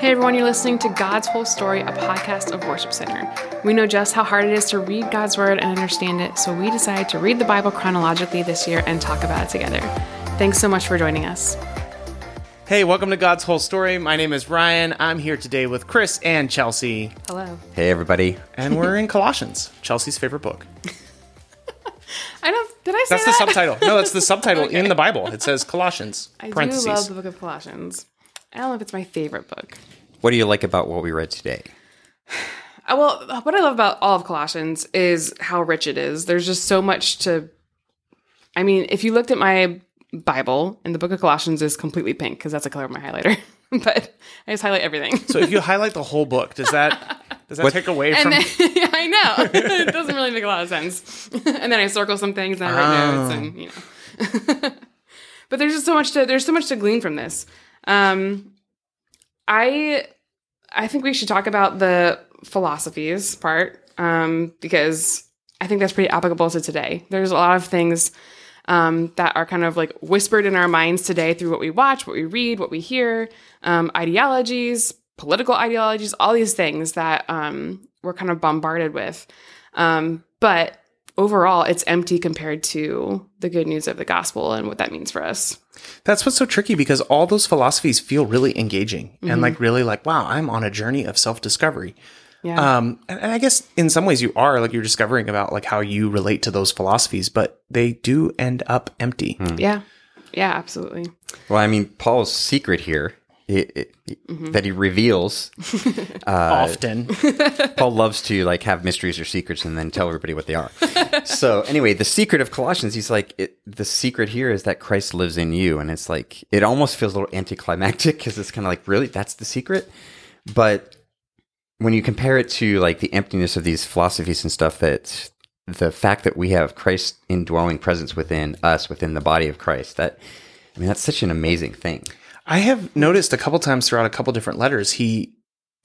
Hey everyone, you're listening to God's Whole Story, a podcast of Worship Center. We know just how hard it is to read God's Word and understand it, so we decided to read the Bible chronologically this year and talk about it together. Thanks so much for joining us. Hey, welcome to God's Whole Story. My name is Ryan. I'm here today with Chris and Chelsea, Hello. Hey, everybody. and we're in Colossians, Chelsea's favorite book. I don't, did I say That's the subtitle. No, that's the subtitle in the Bible. It says Colossians, I do love the book of Colossians. I don't know if it's my favorite book. What do you like about what we read today? Uh, well, what I love about all of Colossians is how rich it is. There's just so much to. I mean, if you looked at my Bible and the book of Colossians is completely pink because that's the color of my highlighter, but I just highlight everything. so if you highlight the whole book, does that does that What- take away And from? then, I know it doesn't really make a lot of sense. and then I circle some things and I write notes, and you know. but there's just so much to there's so much to glean from this. Um, I I think we should talk about the philosophies part um, because I think that's pretty applicable to today. There's a lot of things um, that are kind of like whispered in our minds today through what we watch, what we read, what we hear, um, ideologies, political ideologies, all these things that um, we're kind of bombarded with. Um, but overall, it's empty compared to the good news of the gospel and what that means for us. That's what's so tricky because all those philosophies feel really engaging Mm-hmm. and like really like, wow, I'm on a journey of self discovery. Yeah. Um, and, and I guess in some ways you are like you're discovering about like how you relate to those philosophies, but they do end up empty. yeah. Yeah, absolutely. Well, I mean, Paul's secret here it, it, mm-hmm. that he reveals. Uh, Often, Paul loves to like have mysteries or secrets and then tell everybody what they are. so anyway, the secret of Colossians, he's like, it, the secret here is that Christ lives in you, and it's like it almost feels a little anticlimactic because it's kind of like, really, that's the secret. But when you compare it to like the emptiness of these philosophies and stuff, that the fact that we have Christ indwelling presence within us, within the body of Christ, that I mean, that's such an amazing thing. I have noticed a couple times throughout a couple different letters he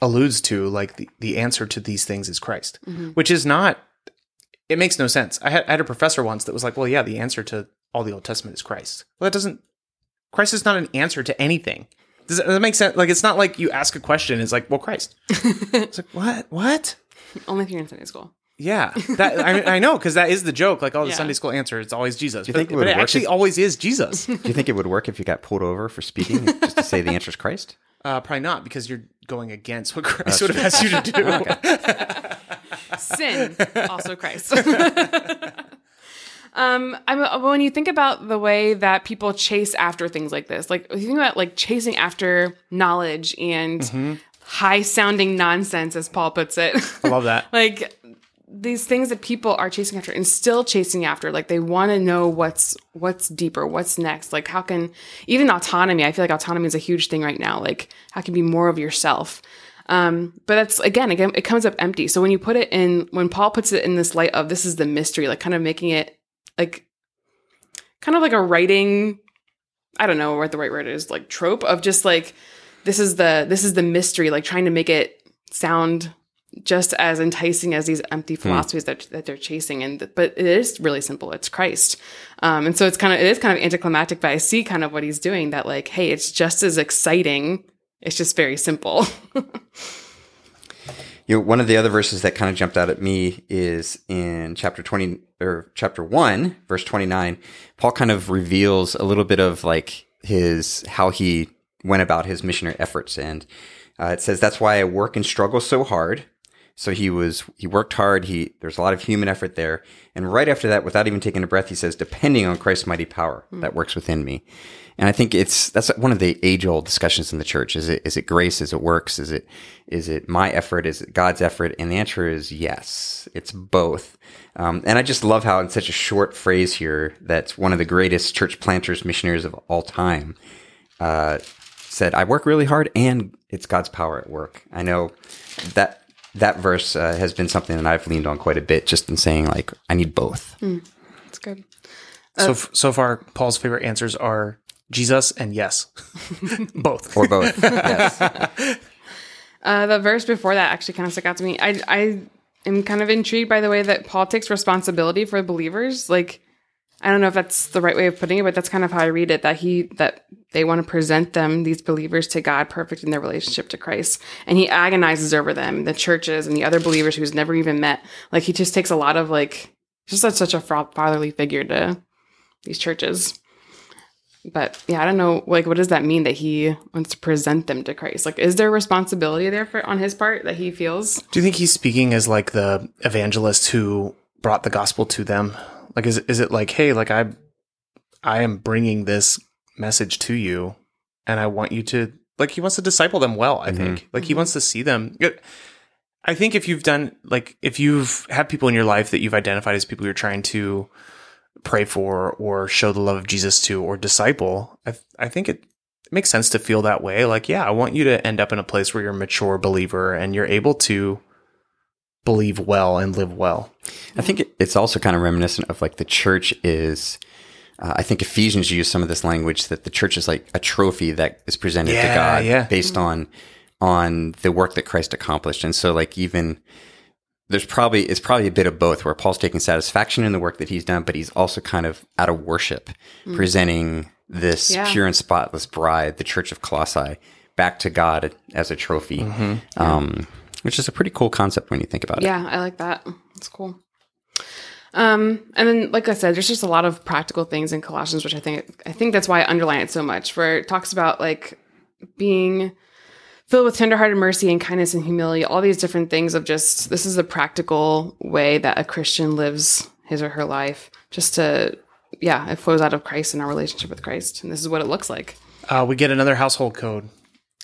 alludes to like the, the answer to these things is Christ, mm-hmm. which is not. It makes no sense. I had, I had a professor once that was like, "Well, yeah, the answer to all the Old Testament is Christ." Well, that doesn't. Christ is not an answer to anything. Does that, does that make sense? Like, it's not like you ask a question. It's like, well, Christ. it's like what? What? Only if you're in Sunday school. Yeah, that I, I know because that is the joke. Like, all the Yeah. Sunday school answer, it's always Jesus. you but think it but would it work actually if- always is Jesus. Do you think it would work if you got pulled over for speaking just to say the answer is Christ? uh, probably not because you're going against what Christ would have asked you to do. sin also christ um i'm when you think about the way that people chase after things like this like if you think about like chasing after knowledge and high sounding nonsense as paul puts it I love that. like these things that people are chasing after and still chasing after like they want to know what's what's deeper what's next like how can even autonomy i feel like autonomy is a huge thing right now like how can be more of yourself? Um but that's again again it comes up empty. So when you put it in when paul puts it in this light of this is the mystery like kind of making it like kind of like a writing i don't know what the right word is like trope of just like this is the this is the mystery like trying to make it sound just as enticing as these empty philosophies that, that they're chasing. And but it is really simple. It's christ. Um, and so it's kind of it is kind of anticlimactic but i see kind of what he's doing that like hey it's just as exciting. It's just very simple. You know, one of the other verses that kind of jumped out at me is in chapter 20 or chapter 1, verse 29. Paul kind of reveals a little bit of like his how he went about his missionary efforts. And uh, it says that's why I work and struggle so hard. So he was he worked hard, he there's a lot of human effort there. And right after that without even taking a breath he says depending on Christ's mighty power that works within me. And I think it's that's one of the age old discussions in the church. Is it is it grace? Is it works? Is it is it my effort? Is it God's effort? And the answer is yes. It's both. Um, and I just love how in such a short phrase here, that's one of the greatest church planters, missionaries of all time, uh, said, "I work really hard, and it's God's power at work." I know that that verse uh, has been something that I've leaned on quite a bit, just in saying like I need both. it's good So f- so far, Paul's favorite answers are Jesus and yes, both. or both. yes. Uh, the verse before that actually kind of stuck out to me. I I am kind of intrigued by the way that Paul takes responsibility for believers. Like, I don't know if that's the right way of putting it, but that's kind of how I read it. That he that they want to present them these believers to God, perfect in their relationship to Christ, and he agonizes over them, the churches and the other believers who's never even met. Like he just takes a lot of like just such such a fatherly figure to these churches. But yeah, I don't know. Like, what does that mean that he wants to present them to Christ? Like, is there a responsibility there for on his part that he feels? Do you think he's speaking as like the evangelist who brought the gospel to them? Like, is is it like, hey, like I, I am bringing this message to you, and I want you to like he wants to disciple them well. I mm-hmm. think like he mm-hmm. wants to see them. I think if you've done like if you've had people in your life that you've identified as people you're trying to pray for or show the love of Jesus to or disciple, I, I think it, it makes sense to feel that way. Like, yeah, I want you to end up in a place where you're a mature believer and you're able to believe well and live well. I think it's also kind of reminiscent of like the church is. Uh, I think Ephesians use some of this language that the church is like a trophy that is presented to God yeah. based on on the work that Christ accomplished. And so like even there's probably it's probably a bit of both where Paul's taking satisfaction in the work that he's done, but he's also kind of out of worship, presenting this Yeah. pure and spotless bride, the church of Colossae, back to God as a trophy. Um, which is a pretty cool concept when you think about it. Yeah, I like that. That's cool. Um, and then, like I said, there's just a lot of practical things in Colossians, which I think I think that's why I underline it so much. Where it talks about like being filled with tenderhearted mercy and kindness and humility, all these different things of just this is a practical way that a Christian lives his or her life. Just to yeah, it flows out of Christ and our relationship with Christ, and this is what it looks like. Uh, we get another household code.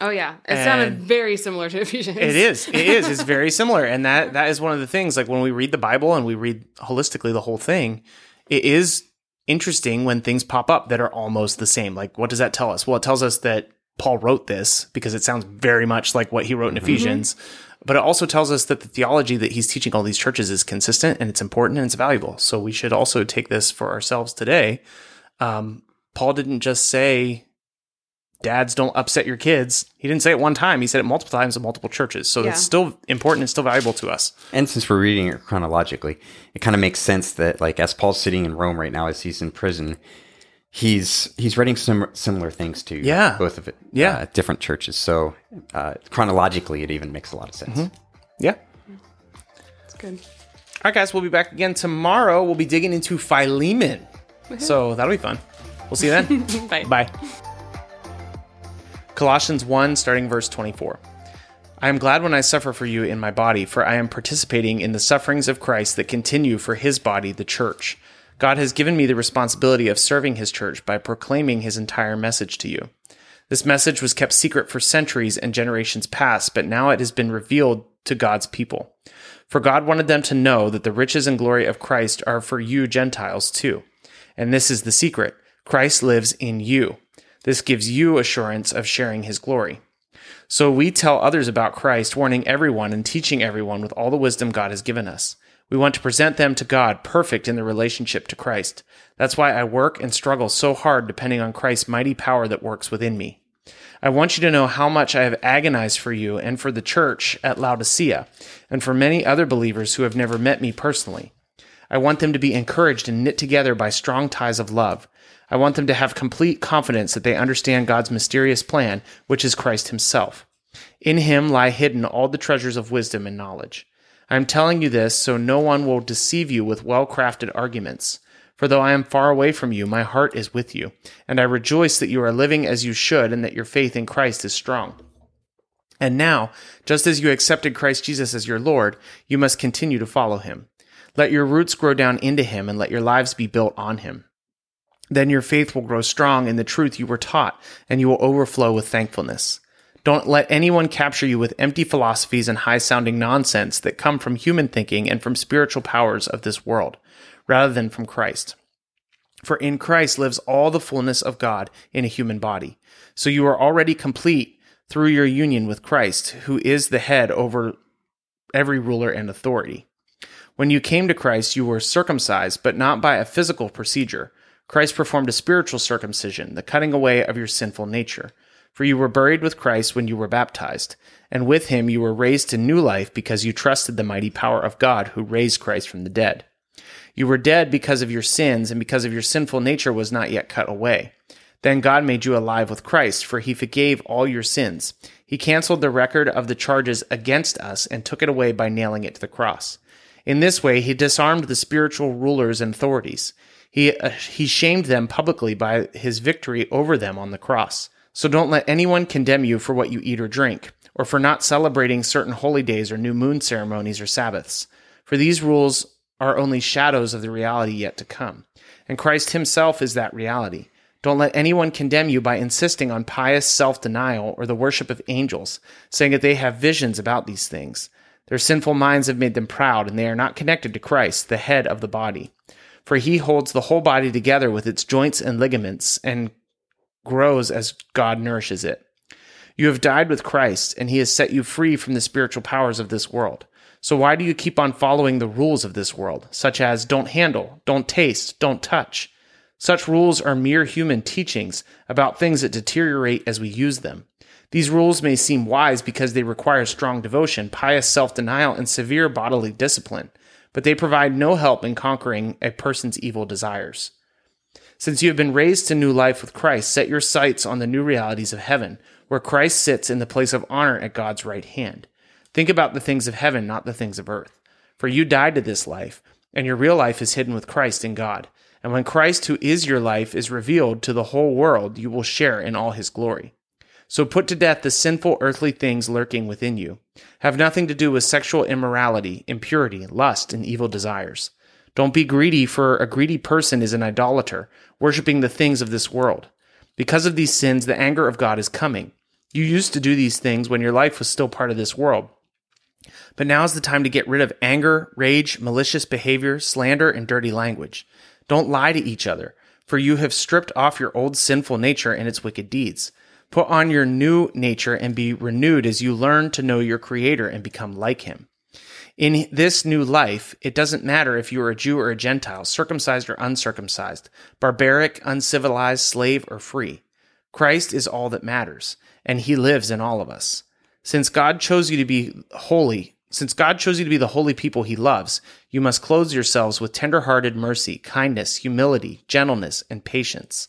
Oh yeah, it sounded very similar to Ephesians. It is. It is. It's very similar, and that that is one of the things. Like when we read the Bible and we read holistically the whole thing, it is interesting when things pop up that are almost the same. Like what does that tell us? Well, it tells us that Paul wrote this because it sounds very much like what he wrote in Ephesians. But it also tells us that the theology that he's teaching all these churches is consistent and it's important and it's valuable. So we should also take this for ourselves today. Um, Paul didn't just say dads don't upset your kids. He didn't say it one time. He said it multiple times in multiple churches. So Yeah. it's still important and still valuable to us. And since we're reading it chronologically, it kind of makes sense that like as Paul's sitting in Rome right now, as he's in prison, he's he's writing some similar things to Yeah. both of it Yeah. uh, different churches. So uh, chronologically, it even makes a lot of sense. Yeah. It's good. All right, guys, we'll be back again tomorrow. We'll be digging into Philemon. So that'll be fun. We'll see you then. Bye. Bye. Colossians 1, starting verse 24. I am glad when I suffer for you in my body, for I am participating in the sufferings of Christ that continue for his body, the church. God has given me the responsibility of serving his church by proclaiming his entire message to you. This message was kept secret for centuries and generations past, but now it has been revealed to God's people. For God wanted them to know that the riches and glory of Christ are for you Gentiles too. And this is the secret Christ lives in you. This gives you assurance of sharing his glory. So we tell others about Christ, warning everyone and teaching everyone with all the wisdom God has given us. We want to present them to God perfect in their relationship to Christ. That's why I work and struggle so hard depending on Christ's mighty power that works within me. I want you to know how much I have agonized for you and for the church at Laodicea, and for many other believers who have never met me personally. I want them to be encouraged and knit together by strong ties of love. I want them to have complete confidence that they understand God's mysterious plan, which is Christ Himself. In Him lie hidden all the treasures of wisdom and knowledge. I am telling you this so no one will deceive you with well crafted arguments. For though I am far away from you, my heart is with you, and I rejoice that you are living as you should and that your faith in Christ is strong. And now, just as you accepted Christ Jesus as your Lord, you must continue to follow him. Let your roots grow down into him and let your lives be built on him. Then your faith will grow strong in the truth you were taught, and you will overflow with thankfulness. Don't let anyone capture you with empty philosophies and high sounding nonsense that come from human thinking and from spiritual powers of this world, rather than from Christ. For in Christ lives all the fullness of God in a human body. So you are already complete through your union with Christ, who is the head over every ruler and authority. When you came to Christ, you were circumcised, but not by a physical procedure. Christ performed a spiritual circumcision, the cutting away of your sinful nature. For you were buried with Christ when you were baptized, and with him you were raised to new life because you trusted the mighty power of God who raised Christ from the dead. You were dead because of your sins, and because of your sinful nature was not yet cut away. Then God made you alive with Christ, for he forgave all your sins. He canceled the record of the charges against us and took it away by nailing it to the cross. In this way, he disarmed the spiritual rulers and authorities. He, uh, he shamed them publicly by his victory over them on the cross. So don't let anyone condemn you for what you eat or drink, or for not celebrating certain holy days or new moon ceremonies or Sabbaths. For these rules are only shadows of the reality yet to come. And Christ himself is that reality. Don't let anyone condemn you by insisting on pious self denial or the worship of angels, saying that they have visions about these things. Their sinful minds have made them proud, and they are not connected to Christ, the head of the body. For he holds the whole body together with its joints and ligaments, and grows as God nourishes it. You have died with Christ, and he has set you free from the spiritual powers of this world. So why do you keep on following the rules of this world, such as don't handle, don't taste, don't touch? Such rules are mere human teachings about things that deteriorate as we use them. These rules may seem wise because they require strong devotion, pious self denial, and severe bodily discipline, but they provide no help in conquering a person's evil desires. Since you have been raised to new life with Christ, set your sights on the new realities of heaven, where Christ sits in the place of honor at God's right hand. Think about the things of heaven, not the things of earth. For you died to this life, and your real life is hidden with Christ in God. And when Christ, who is your life, is revealed to the whole world, you will share in all his glory. So put to death the sinful earthly things lurking within you. Have nothing to do with sexual immorality, impurity, lust, and evil desires. Don't be greedy, for a greedy person is an idolater, worshiping the things of this world. Because of these sins, the anger of God is coming. You used to do these things when your life was still part of this world. But now is the time to get rid of anger, rage, malicious behavior, slander, and dirty language. Don't lie to each other, for you have stripped off your old sinful nature and its wicked deeds. Put on your new nature and be renewed as you learn to know your Creator and become like Him. In this new life, it doesn't matter if you are a Jew or a Gentile, circumcised or uncircumcised, barbaric, uncivilized, slave or free. Christ is all that matters, and He lives in all of us. Since God chose you to be holy, since God chose you to be the holy people he loves, you must clothe yourselves with tender-hearted mercy, kindness, humility, gentleness, and patience.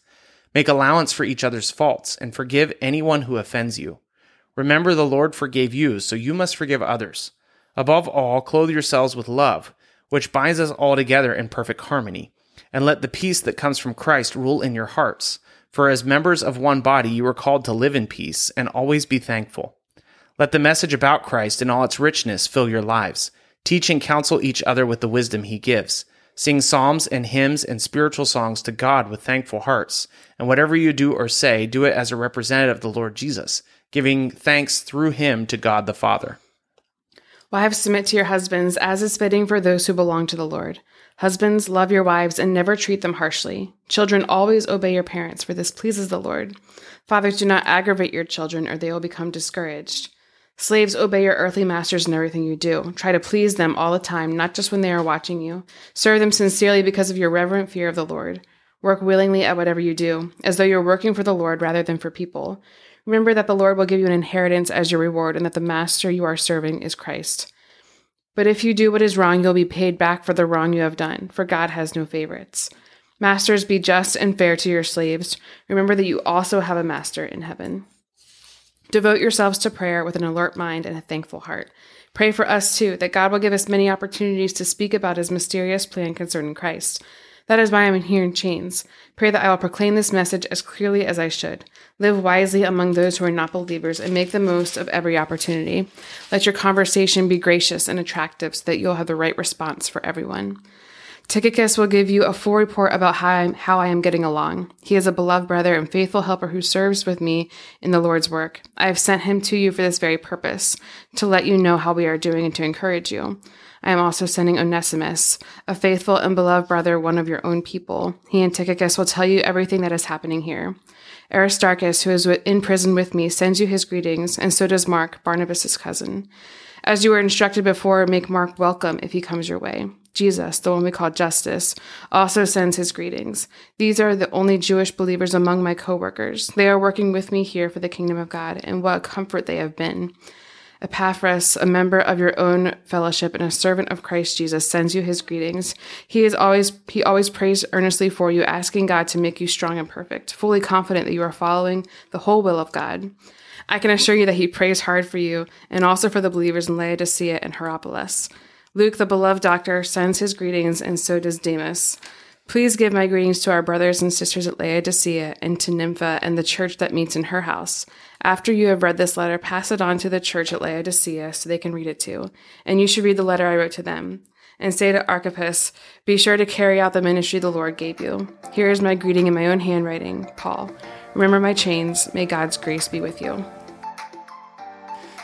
Make allowance for each other's faults and forgive anyone who offends you. Remember the Lord forgave you, so you must forgive others. Above all, clothe yourselves with love, which binds us all together in perfect harmony. And let the peace that comes from Christ rule in your hearts. For as members of one body, you are called to live in peace and always be thankful. Let the message about Christ in all its richness fill your lives. Teach and counsel each other with the wisdom he gives. Sing psalms and hymns and spiritual songs to God with thankful hearts. And whatever you do or say, do it as a representative of the Lord Jesus, giving thanks through him to God the Father. Wives, submit to your husbands as is fitting for those who belong to the Lord. Husbands, love your wives and never treat them harshly. Children, always obey your parents, for this pleases the Lord. Fathers, do not aggravate your children, or they will become discouraged. Slaves, obey your earthly masters in everything you do. Try to please them all the time, not just when they are watching you. Serve them sincerely because of your reverent fear of the Lord. Work willingly at whatever you do, as though you're working for the Lord rather than for people. Remember that the Lord will give you an inheritance as your reward, and that the master you are serving is Christ. But if you do what is wrong, you'll be paid back for the wrong you have done, for God has no favorites. Masters, be just and fair to your slaves. Remember that you also have a master in heaven. Devote yourselves to prayer with an alert mind and a thankful heart. Pray for us too, that God will give us many opportunities to speak about his mysterious plan concerning Christ. That is why I am here in chains. Pray that I will proclaim this message as clearly as I should. Live wisely among those who are not believers and make the most of every opportunity. Let your conversation be gracious and attractive so that you'll have the right response for everyone. Tychicus will give you a full report about how, I'm, how I am getting along. He is a beloved brother and faithful helper who serves with me in the Lord's work. I have sent him to you for this very purpose, to let you know how we are doing and to encourage you. I am also sending Onesimus, a faithful and beloved brother, one of your own people. He and Tychicus will tell you everything that is happening here. Aristarchus, who is in prison with me, sends you his greetings, and so does Mark, Barnabas' cousin. As you were instructed before, make Mark welcome if he comes your way. Jesus, the one we call Justus, also sends his greetings. These are the only Jewish believers among my coworkers. They are working with me here for the kingdom of God, and what comfort they have been. Epaphras, a member of your own fellowship and a servant of Christ Jesus, sends you his greetings. He is always he always prays earnestly for you, asking God to make you strong and perfect, fully confident that you are following the whole will of God. I can assure you that he prays hard for you and also for the believers in Laodicea and Hierapolis. Luke, the beloved doctor, sends his greetings, and so does Demas. Please give my greetings to our brothers and sisters at Laodicea and to Nympha and the church that meets in her house. After you have read this letter, pass it on to the church at Laodicea so they can read it too. And you should read the letter I wrote to them. And say to Archippus, Be sure to carry out the ministry the Lord gave you. Here is my greeting in my own handwriting, Paul. Remember my chains. May God's grace be with you.